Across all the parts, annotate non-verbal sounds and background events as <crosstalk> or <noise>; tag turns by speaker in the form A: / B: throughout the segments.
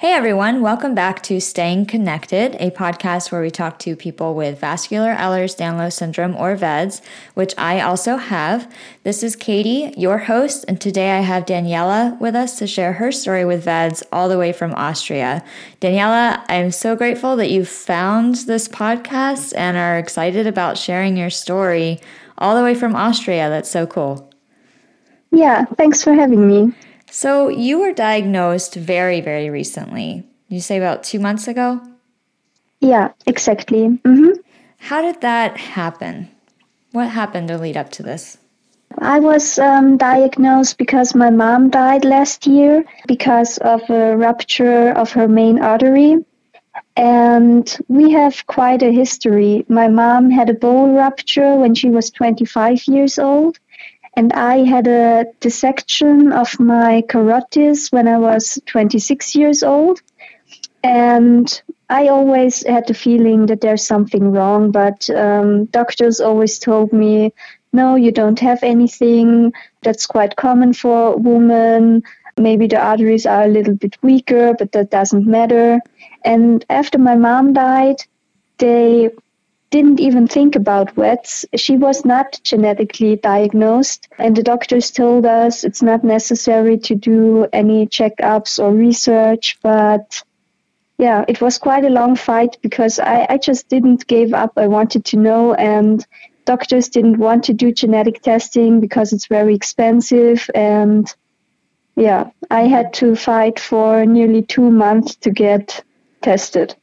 A: Hey everyone, welcome back to Staying Connected, a podcast where we talk to people with vascular Ehlers-Danlos syndrome or VEDS, which I also have. This is Katie, your host, and today I have Daniela with us to share her story with VEDS all the way from Austria. Daniela, I'm so grateful that you found this podcast and are excited about sharing your story all the way from Austria. That's so cool.
B: Yeah, thanks for having me.
A: So, you were diagnosed very, very recently. You say about two months ago?
B: Yeah, exactly. Mm-hmm.
A: How did that happen? What happened to lead up to this?
B: I was um, diagnosed because my mom died last year because of a rupture of her main artery. And we have quite a history. My mom had a bone rupture when she was 25 years old and I had a dissection of my carotids when I was 26 years old. And I always had the feeling that there's something wrong, but um, doctors always told me, no, you don't have anything. That's quite common for women. Maybe the arteries are a little bit weaker, but that doesn't matter. And after my mom died, they didn't even think about VEDS. She was not genetically diagnosed, and the doctors told us it's not necessary to do any checkups or research. But yeah, it was quite a long fight because I, I just didn't give up. I wanted to know, and doctors didn't want to do genetic testing because it's very expensive. And yeah, I had to fight for nearly two months to get tested.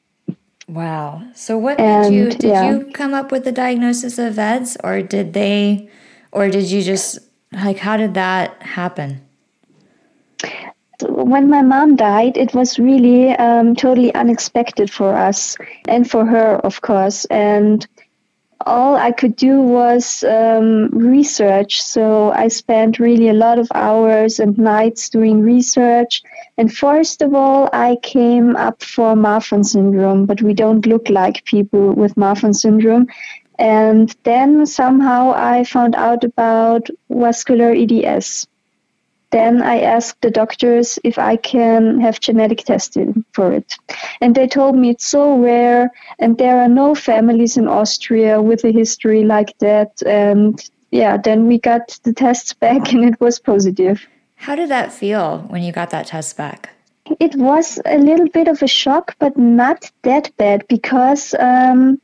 A: Wow. So what and, did you did yeah. you come up with the diagnosis of VEDS or did they or did you just like how did that happen?
B: When my mom died, it was really um, totally unexpected for us and for her, of course. And all I could do was um, research. So I spent really a lot of hours and nights doing research. And first of all, I came up for Marfan syndrome, but we don't look like people with Marfan syndrome. And then somehow I found out about vascular EDS. Then I asked the doctors if I can have genetic testing for it. And they told me it's so rare and there are no families in Austria with a history like that. And yeah, then we got the tests back and it was positive.
A: How did that feel when you got that test back?
B: It was a little bit of a shock, but not that bad because um,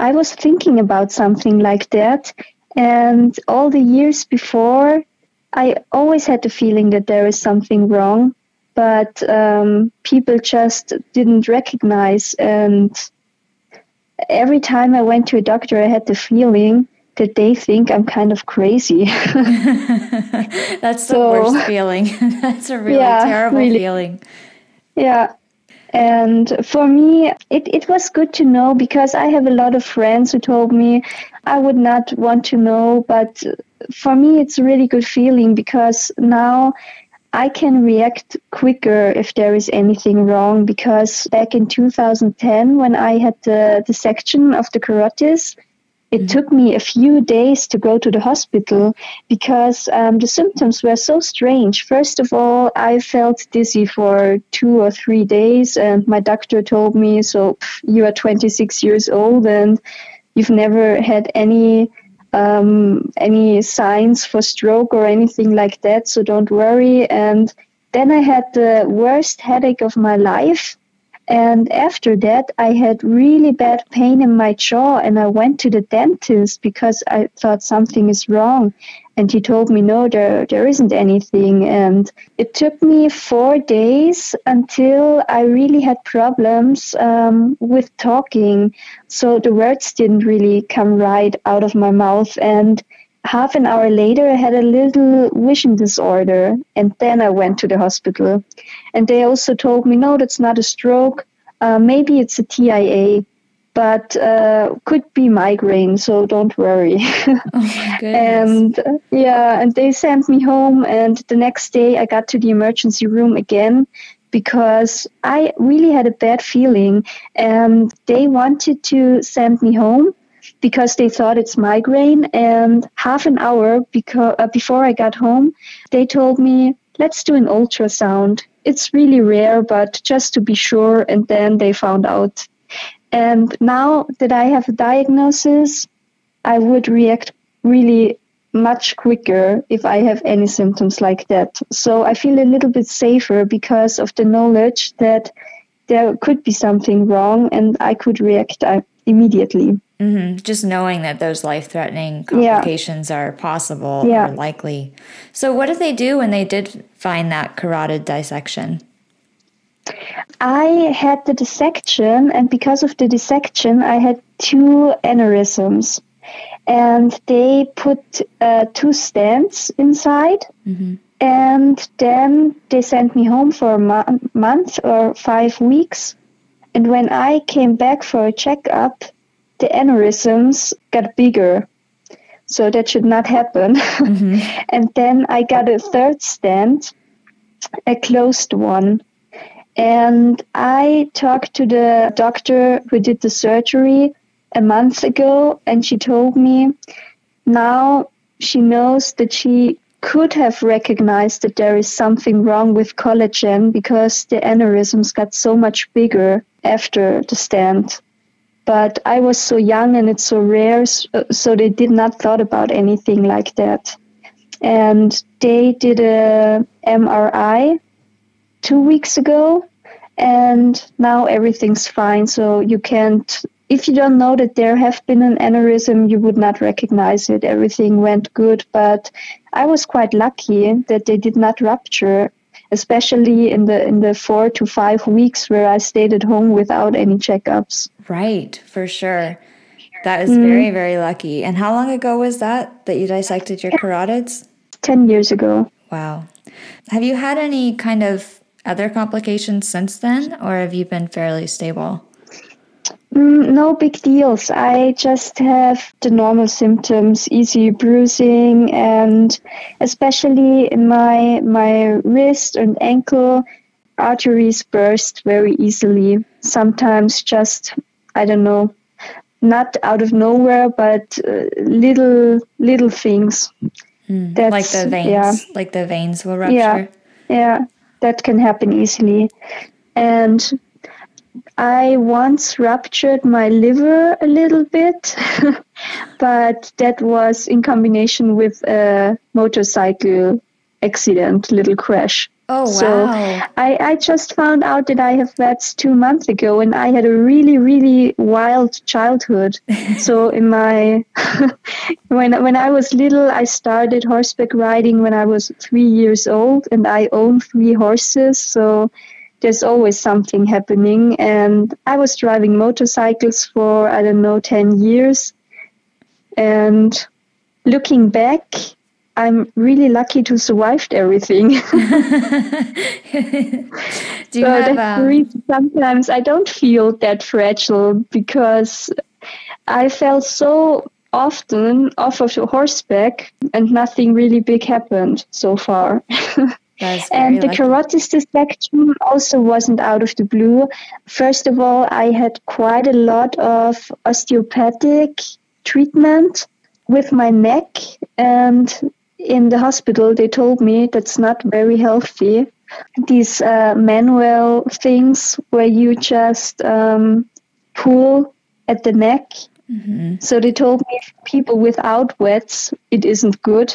B: I was thinking about something like that. And all the years before, I always had the feeling that there is something wrong, but um, people just didn't recognize. And every time I went to a doctor, I had the feeling that they think I'm kind of crazy. <laughs>
A: That's the so, worst feeling. <laughs> That's a really yeah, terrible really. feeling.
B: Yeah. And for me, it, it was good to know because I have a lot of friends who told me I would not want to know, but for me, it's a really good feeling because now I can react quicker if there is anything wrong. Because back in 2010, when I had the dissection of the carotids, it mm-hmm. took me a few days to go to the hospital because um, the symptoms were so strange. First of all, I felt dizzy for two or three days, and my doctor told me, So you are 26 years old and you've never had any um, any signs for stroke or anything like that, so don't worry. And then I had the worst headache of my life. And after that, I had really bad pain in my jaw, and I went to the dentist because I thought something is wrong. And he told me, no, there, there isn't anything. And it took me four days until I really had problems um, with talking. So the words didn't really come right out of my mouth. And half an hour later, I had a little vision disorder. And then I went to the hospital. And they also told me, no, that's not a stroke. Uh, maybe it's a TIA but uh, could be migraine, so don't worry. <laughs>
A: Oh
B: and uh, yeah, and they sent me home, and the next day I got to the emergency room again because I really had a bad feeling, and they wanted to send me home because they thought it's migraine. And half an hour uh, before I got home, they told me let's do an ultrasound. It's really rare, but just to be sure. And then they found out. And now that I have a diagnosis, I would react really much quicker if I have any symptoms like that. So I feel a little bit safer because of the knowledge that there could be something wrong and I could react uh, immediately.
A: Mm-hmm. Just knowing that those life threatening complications yeah. are possible yeah. or likely. So, what did they do when they did find that carotid dissection?
B: I had the dissection, and because of the dissection, I had two aneurysms. And they put uh, two stents inside. Mm-hmm. And then they sent me home for a mo- month or five weeks. And when I came back for a checkup, the aneurysms got bigger. So that should not happen. Mm-hmm. <laughs> and then I got a third stent, a closed one. And I talked to the doctor who did the surgery a month ago, and she told me now she knows that she could have recognized that there is something wrong with collagen because the aneurysms got so much bigger after the stent but I was so young and it's so rare, uh, so they did not thought about anything like that. And they did a MRI two weeks ago, and now everything's fine. So you can't, if you don't know that there have been an aneurysm, you would not recognize it. Everything went good, but I was quite lucky that they did not rupture especially in the in the four to five weeks where I stayed at home without any checkups.
A: Right, for sure. That is mm. very very lucky. And how long ago was that that you dissected your carotids?
B: Ten years ago.
A: Wow. Have you had any kind of other complications since then, or have you been fairly stable?
B: Mm, no big deals. I just have the normal symptoms, easy bruising, and especially in my my wrist and ankle, arteries burst very easily. Sometimes just I don't know, not out of nowhere, but uh, little little things.
A: Mm, like the veins, yeah. like the veins will rupture.
B: Yeah, yeah, that can happen easily, and I once ruptured my liver a little bit, <laughs> but that was in combination with a motorcycle accident, little crash.
A: Oh, wow.
B: So I, I just found out that I have VEDS two months ago and I had a really, really wild childhood. <laughs> so in my <laughs> when when I was little I started horseback riding when I was three years old and I own three horses. So there's always something happening. And I was driving motorcycles for, I don't know, 10 years. And looking back, I'm really lucky to survive everything. <laughs> Do
A: you so have, um...
B: sometimes I don't feel that fragile because I felt so often off of the horseback and nothing really big happened so far. <laughs> and the lucky. carotid dissection also wasn't out of the blue. First of all, I had quite a lot of osteopathic treatment with my neck, and in the hospital, they told me that's not very healthy. These uh, manual things where you just um, pull at the neck. Mm-hmm. So they told me people without VEDS, it isn't good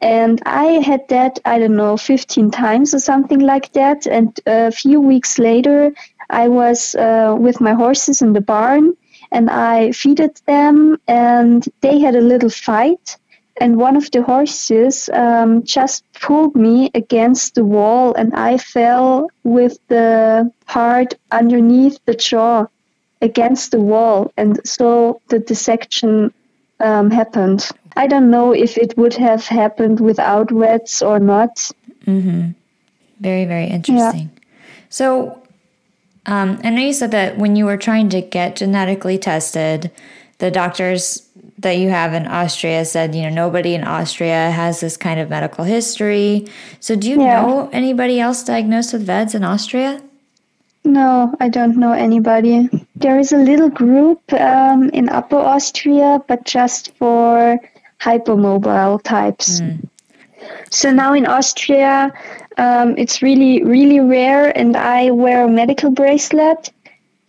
B: and I had that, I don't know, 15 times or something like that. And a few weeks later, I was uh, with my horses in the barn and I feeded them, and they had a little fight. And one of the horses um, just pulled me against the wall, and I fell with the part underneath the jaw against the wall. And so the dissection um, happened. I don't know if it would have happened without VEDS or not.
A: Mm-hmm. Very, very interesting. Yeah. So, um, I know you said that when you were trying to get genetically tested, the doctors that you have in Austria said, you know, nobody in Austria has this kind of medical history. So, do you yeah. know anybody else diagnosed with VEDS in Austria?
B: No, I don't know anybody. There is a little group um, in Upper Austria, but just for hypermobile types. Mm. So now in Austria, um, it's really, really rare, and I wear a medical bracelet.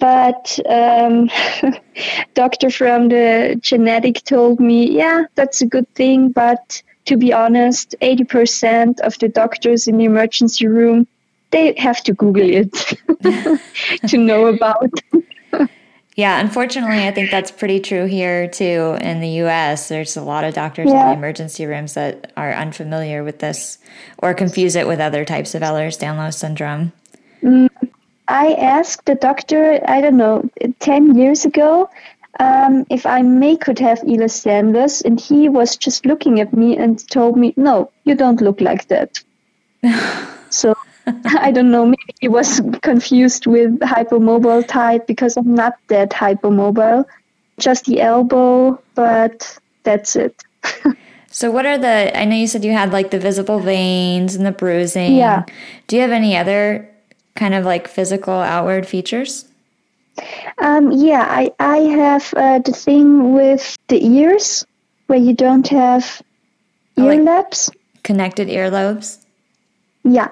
B: But um, <laughs> doctor from the genetic told me, yeah, that's a good thing. But to be honest, 80% of the doctors in the emergency room, they have to Google it <laughs> to know about. <laughs>
A: Yeah, unfortunately, I think that's pretty true here too in the US. There's a lot of doctors yeah. in the emergency rooms that are unfamiliar with this or confuse it with other types of Ehlers-Danlos syndrome.
B: Mm, I asked the doctor, I don't know, 10 years ago, um, if I may could have Ehlers-Danlos, and he was just looking at me and told me, no, you don't look like that. <laughs> so <laughs> I don't know, maybe he was confused with hypermobile type because I'm not that hypermobile. Just the elbow, but that's it. <laughs>
A: so what are the I know you said you had like the visible veins and the bruising.
B: Yeah.
A: Do you have any other kind of like physical outward features?
B: Um, yeah, I, I have uh, the thing with the ears where you don't have oh, ear like
A: connected earlobes?
B: Yeah.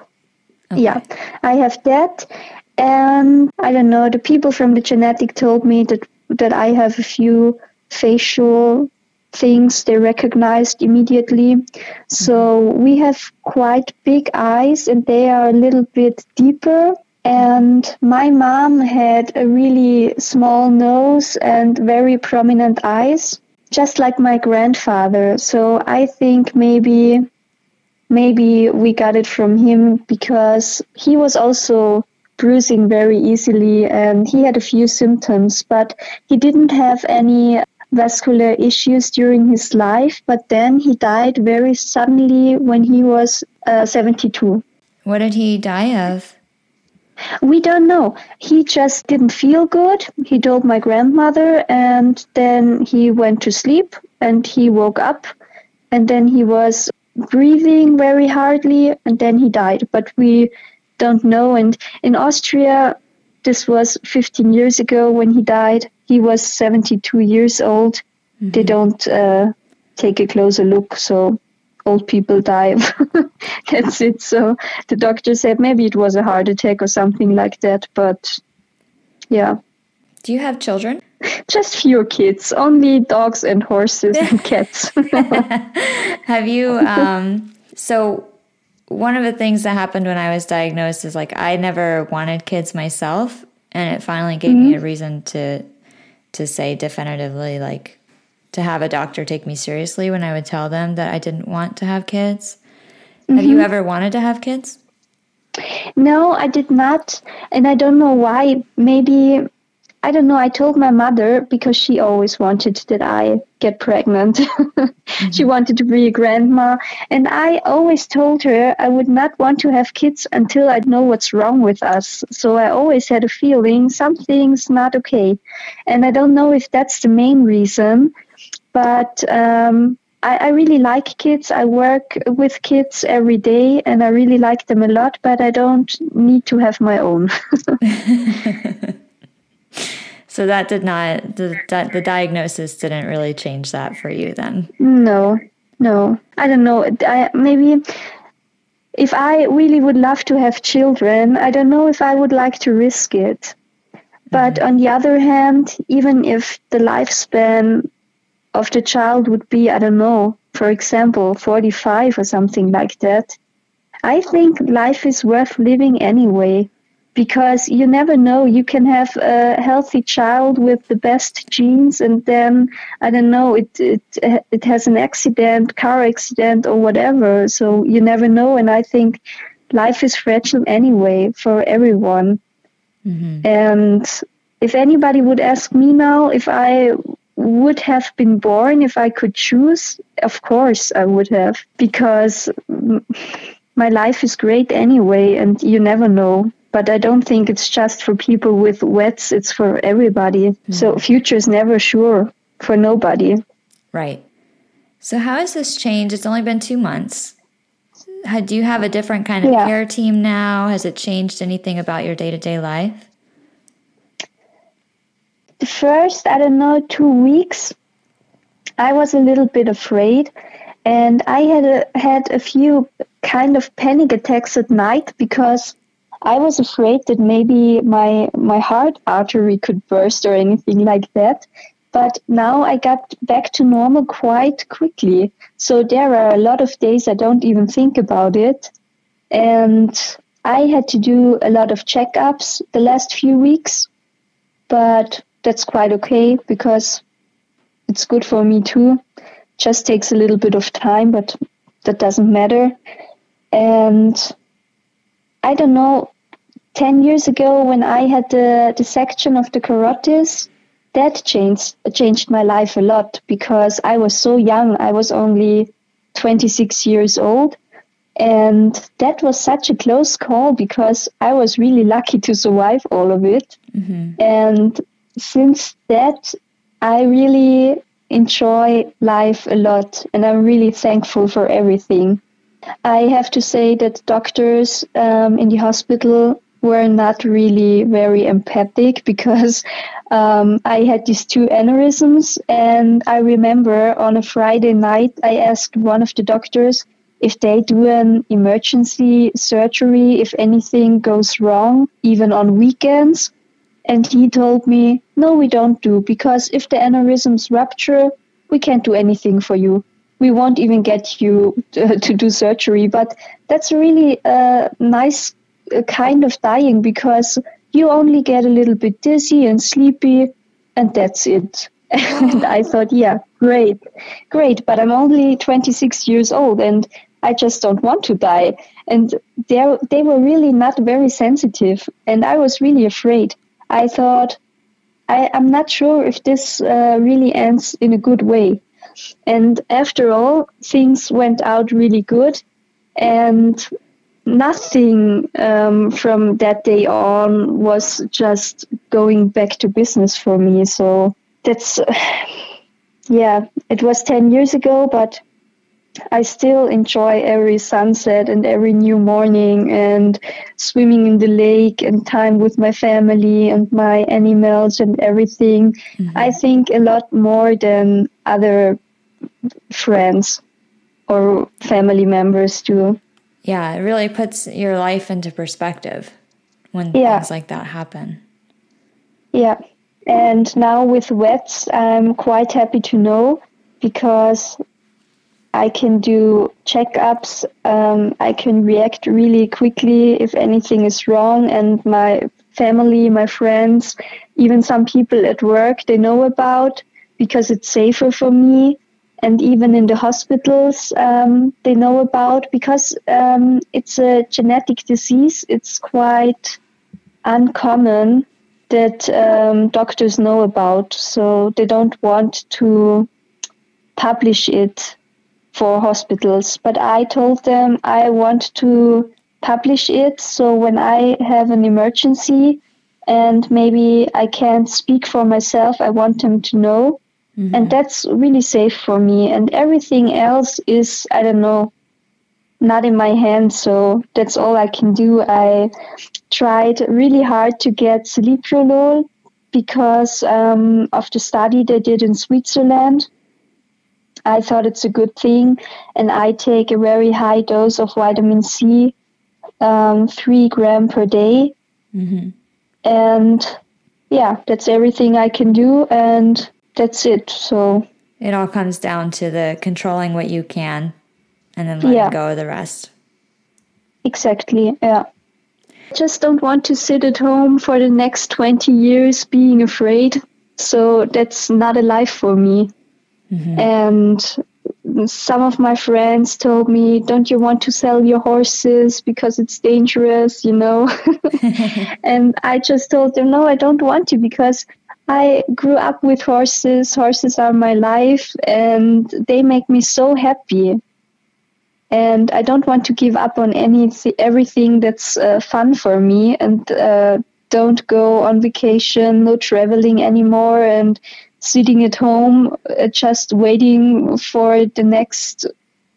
B: Okay. Yeah, I have that. And I don't know, the people from the genetic told me that, that I have a few facial things they recognized immediately. So mm-hmm. we have quite big eyes and they are a little bit deeper. And my mom had a really small nose and very prominent eyes, just like my grandfather. So I think maybe maybe we got it from him because he was also bruising very easily and he had a few symptoms, but he didn't have any vascular issues during his life. But then he died very suddenly when he was uh, 72.
A: What did he die of?
B: We don't know. He just didn't feel good. He told my grandmother, and then he went to sleep and he woke up. And then he was breathing very hardly, and then he died. But we don't know. And in Austria, this was 15 years ago when he died. He was 72 years old. Mm-hmm. They don't uh, take a closer look, so old people die. That's <laughs> it. So the doctor said maybe it was a heart attack or something like that. But yeah.
A: Do you have children? <laughs>
B: Just few kids, only dogs and horses and <laughs> cats.
A: Have you? Um, so, one of the things that happened when I was diagnosed is like I never wanted kids myself, and it finally gave mm-hmm. me a mm-hmm. reason to to say definitively like to have a doctor take me seriously when I would tell them that I didn't want to have kids. Mm-hmm. Have you mm-hmm. ever wanted to have kids?
B: No, I did not, and I don't know why. Maybe I don't know. I told my mother because she always wanted that I get pregnant. <laughs> mm-hmm. She wanted to be a grandma. And I always told her I would not want to have kids until I know what's wrong with us. So I always had a feeling something's not okay. And I don't know if that's the main reason, but um, I, I really like kids. I work with kids every day and I really like them a lot, but I don't need to have my own. <laughs> <laughs>
A: So that did not the the diagnosis didn't really change that for you then.
B: No, no. I don't know. I, maybe if I really would love to have children, I don't know if I would like to risk it. But mm-hmm. on the other hand, even if the lifespan of the child would be, I don't know, for example, 45 or something like that, I think life is worth living anyway because you never know. You can have a healthy child with the best genes, and then I don't know, it it it has an accident, car accident, or whatever. So you never know. And I think life is fragile anyway for everyone. Mm-hmm. And if anybody would ask me now if I would have been born if I could choose, of course I would have, because my life is great anyway, and you never know but I don't think it's just for people with VEDS, it's for everybody. Mm-hmm. So future is never sure for nobody.
A: Right. So how has this changed? It's only been two months. do you have a different kind of yeah. care team now? Has it changed anything about your day to day life?
B: The first, I don't know, two weeks, I was a little bit afraid And I had a, had a few kind of panic attacks at night because I was afraid that maybe my my heart artery could burst or anything like that. But now I got back to normal quite quickly. So there are a lot of days I don't even think about it. And I had to do a lot of checkups the last few weeks, but that's quite okay because it's good for me too. Just takes a little bit of time, but that doesn't matter. And I don't know, 10 years ago when I had the dissection of the carotids, that changed changed my life a lot because I was so young. I was only 26 years old and that was such a close call because I was really lucky to survive all of it. Mm-hmm. And since that, I really enjoy life a lot and I'm really thankful for everything. I have to say that doctors um, in the hospital were not really very empathic <laughs> because um, I had these two aneurysms. And I remember on a Friday night, I asked one of the doctors if they do an emergency surgery, if anything goes wrong, even on weekends. And he told me, no, we don't do, because if the aneurysms rupture, we can't do anything for you. We won't even get you <laughs> to, to do surgery. But that's really a nice kind of dying because you only get a little bit dizzy and sleepy, and that's it. <laughs> and I thought, yeah, great, great. But I'm only 26 years old and I just don't want to die. And they they were really not very sensitive, and I was really afraid. I thought, I, I'm not sure if this uh, really ends in a good way. And after all, things went out really good, and nothing um, from that day on was just going back to business for me. So that's, <sighs> yeah, it was 10 years ago, but I still enjoy every sunset and every new morning and swimming in the lake and time with my family and my animals and everything. Mm-hmm. I think a lot more than other friends or family members do.
A: Yeah, it really puts your life into perspective when yeah. things like that happen.
B: Yeah. And now with VEDS, I'm quite happy to know because I can do checkups. Um, I can react really quickly if anything is wrong, and my family, my friends, even some people at work, they know about because it's safer for me. And even in the hospitals, um, they know about because um, it's a genetic disease. It's quite uncommon that um, doctors know about, so they don't want to publish it for hospitals. But I told them I want to publish it so when I have an emergency and maybe I can't speak for myself, I want them to know. Mm-hmm. And that's really safe for me. And everything else is, I don't know, not in my hands. So that's all I can do. I tried really hard to get celiprolol because um, of the study they did in Switzerland. I thought it's a good thing, and I take a very high dose of vitamin C, um, three gram per day, mm-hmm. and yeah, that's everything I can do, and that's it. So
A: it all comes down to the controlling what you can, and then letting yeah. go of the rest.
B: Exactly. Yeah. I just don't want to sit at home for the next 20 years being afraid. So that's not a life for me. Mm-hmm. And some of my friends told me, Don't you want to sell your horses because it's dangerous, you know? <laughs> <laughs> and I just told them, No, I don't want to because I grew up with horses. Horses are my life and they make me so happy. And I don't want to give up on any everything that's uh, fun for me and uh, don't go on vacation, no traveling anymore, and sitting at home uh, just waiting for the next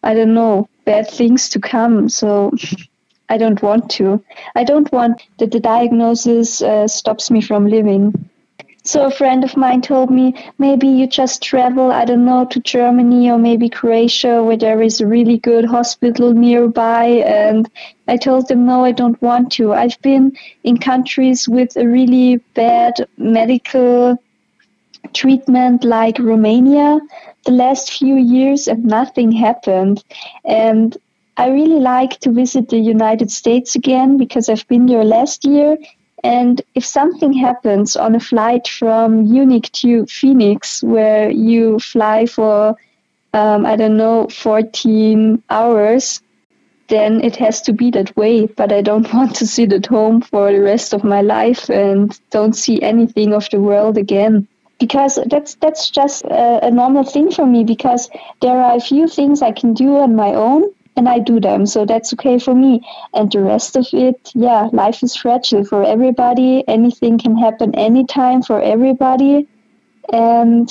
B: i don't know bad things to come so i don't want to i don't want that the diagnosis uh, stops me from living So a friend of mine told me maybe you just travel, I don't know, to Germany or maybe Croatia where there is a really good hospital nearby. And I told them, no, I don't want to. I've been in countries with a really bad medical treatment like Romania the last few years and nothing happened. And I really like to visit the United States again because I've been there last year and if something happens on a flight from Munich to Phoenix, where you fly for, um, I don't know, 14 hours, then it has to be that way. But I don't <laughs> want to sit at home for the rest of my life and don't see anything of the world again. Because that's that's just a, a normal thing for me. Because there are a few things I can do on my own, and I do them. So that's okay for me. And the rest of it, yeah, life is fragile for everybody. Anything can happen anytime for everybody. And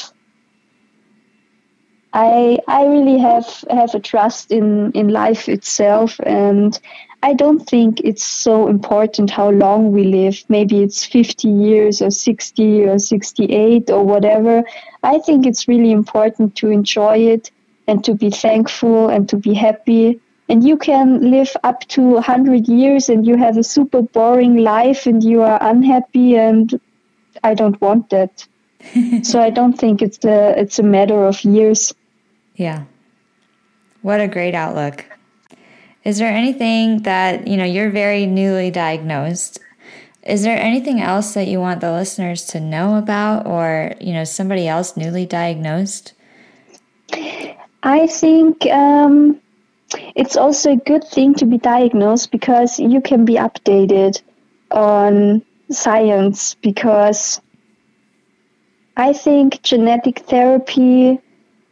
B: I I really have have a trust in in life itself and I don't think it's so important how long we live. Maybe it's 50 years or 60 or 68 or whatever. I think it's really important to enjoy it and to be thankful and to be happy. And you can live up to 100 years and you have a super boring life and you are unhappy and I don't want that. <laughs> so I don't think it's a it's a matter of years.
A: Yeah. What a great outlook. Is there anything that, you know, you're very newly diagnosed. Is there anything else that you want the listeners to know about or, you know, somebody else newly diagnosed?
B: I think um, it's also a good thing to be diagnosed because you can be updated on science because I think genetic therapy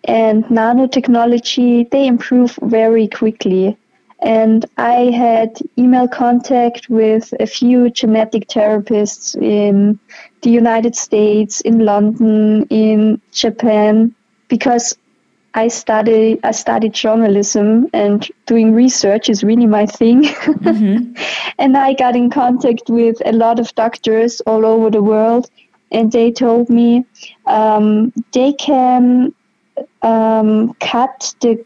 B: and nanotechnology they improve very quickly and I had email contact with a few genetic therapists in the United States, in London, in Japan, because I study I studied journalism and doing research is really my thing. Mm-hmm. <laughs> and I got in contact with a lot of doctors all over the world, and they told me um, they can um, cut the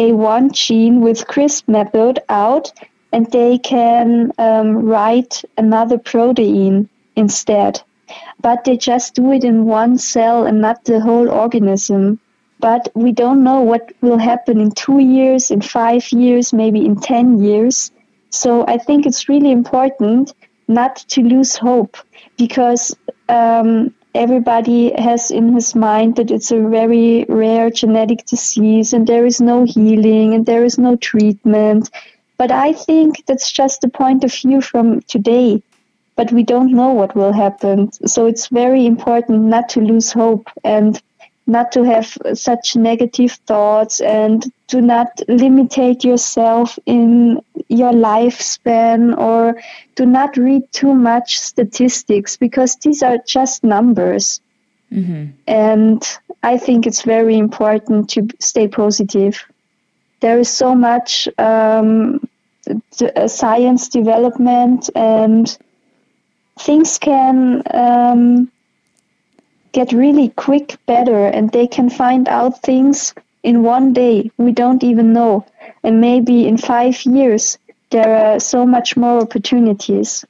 B: COL3A1 gene with CRISPR method out, and they can um, write another protein instead. But they just do it in one cell and not the whole organism but we don't know what will happen in two years, in five years, maybe in 10 years. So I think it's really important not to lose hope because um, everybody has in his mind that it's a very rare genetic disease and there is no healing and there is no treatment. But I think that's just the point of view from today. But we don't know what will happen. So it's very important not to lose hope and not to have such negative thoughts and do not limitate yourself in your lifespan or do not read too much statistics because these are just numbers. Mm-hmm. And I think it's very important to stay positive. There is so much um, uh, science development and things can um, get really quick better and they can find out things in one day we don't even know. And maybe in five years, there are so much more opportunities.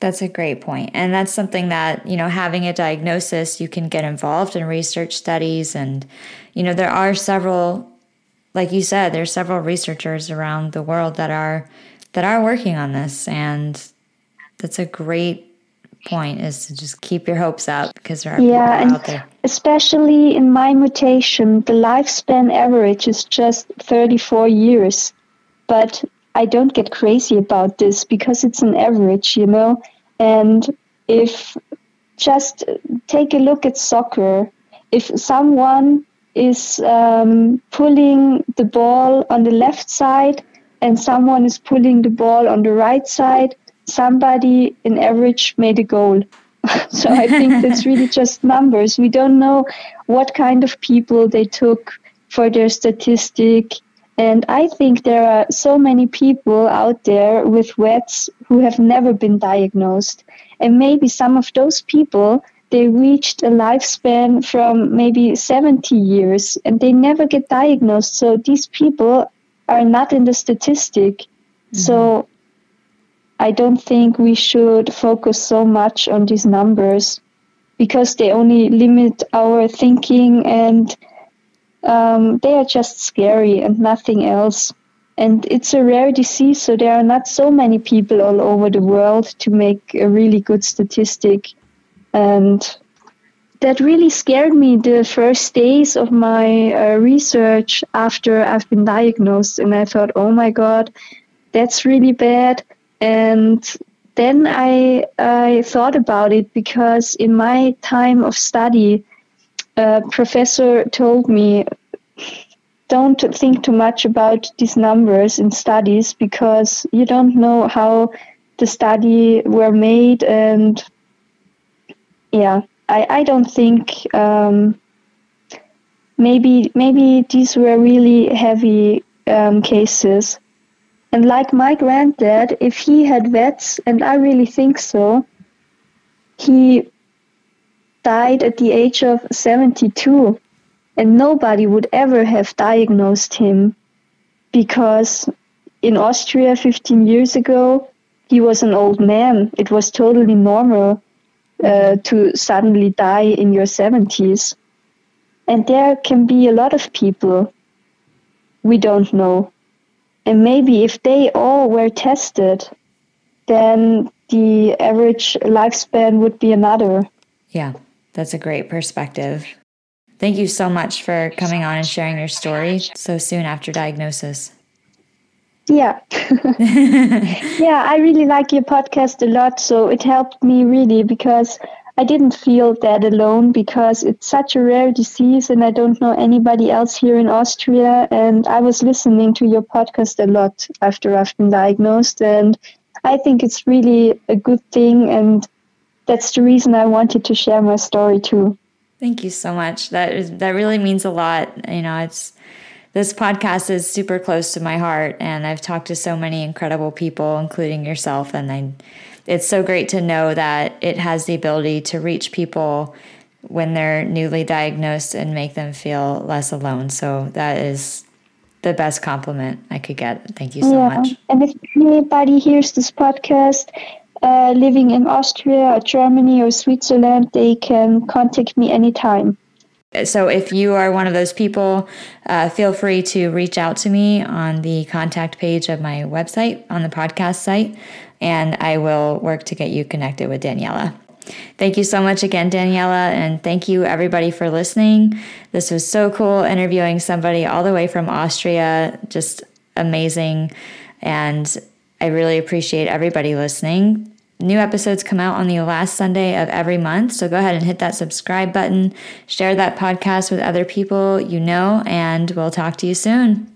A: That's a great point. And that's something that, you know, having a diagnosis, you can get involved in research studies. And, you know, there are several, like you said, there's several researchers around the world that are that are working on this. And that's a great point is to just keep your hopes up because there are yeah, people out there.
B: Especially in my mutation, the lifespan average is just 34 years. But I don't get crazy about this because it's an average, you know. And if just take a look at soccer, if someone is um, pulling the ball on the left side and someone is pulling the ball on the right side, somebody in average made a goal. <laughs> so I think that's really <laughs> just numbers. We don't know what kind of people they took for their statistic And I think there are so many people out there with VEDS who have never been diagnosed. And maybe some of those people, they reached a lifespan from maybe 70 years and they never get diagnosed. So these people are not in the statistic. Mm-hmm. So I don't think we should focus so much on these numbers because they only limit our thinking and um, they are just scary and nothing else. And it's a rare disease, so there are not so many people all over the world to make a really good statistic. And that really scared me the first days of my uh, research after I've been diagnosed. And I thought, oh my God, that's really bad. And then I, I thought about it because in my time of study, a professor told me don't think too much about these numbers in studies because you don't know how the study were made. And yeah i, I don't think um, maybe maybe these were really heavy um, cases and like my granddad if he had VEDS, and i really think so he died at the age of 72 and nobody would ever have diagnosed him because in Austria 15 years ago, he was an old man. It was totally normal uh, to suddenly die in your 70s. And there can be a lot of people we don't know. And maybe if they all were tested, then the average lifespan would be another.
A: Yeah, that's a great perspective. Thank you so much for coming on and sharing your story so soon after diagnosis.
B: Yeah. <laughs> <laughs> yeah, I really like your podcast a lot. So it helped me really because I didn't feel that alone because it's such a rare disease and I don't know anybody else here in Austria. And I was listening to your podcast a lot after I've been diagnosed. And I think it's really a good thing. And that's the reason I wanted to share my story too.
A: Thank you so much. That is that really means a lot. You know, it's this podcast is super close to my heart and I've talked to so many incredible people including yourself and I it's so great to know that it has the ability to reach people when they're newly diagnosed and make them feel less alone. So that is the best compliment I could get. Thank you so yeah. much.
B: And if anybody hears this podcast uh, living in Austria or Germany or Switzerland, they can contact me anytime.
A: So, if you are one of those people, uh, feel free to reach out to me on the contact page of my website on the podcast site, and I will work to get you connected with Daniela. Thank you so much again, Daniela, and thank you everybody for listening. This was so cool interviewing somebody all the way from Austria, just amazing. And I really appreciate everybody listening. New episodes come out on the last Sunday of every month. So go ahead and hit that subscribe button, share that podcast with other people you know, and we'll talk to you soon.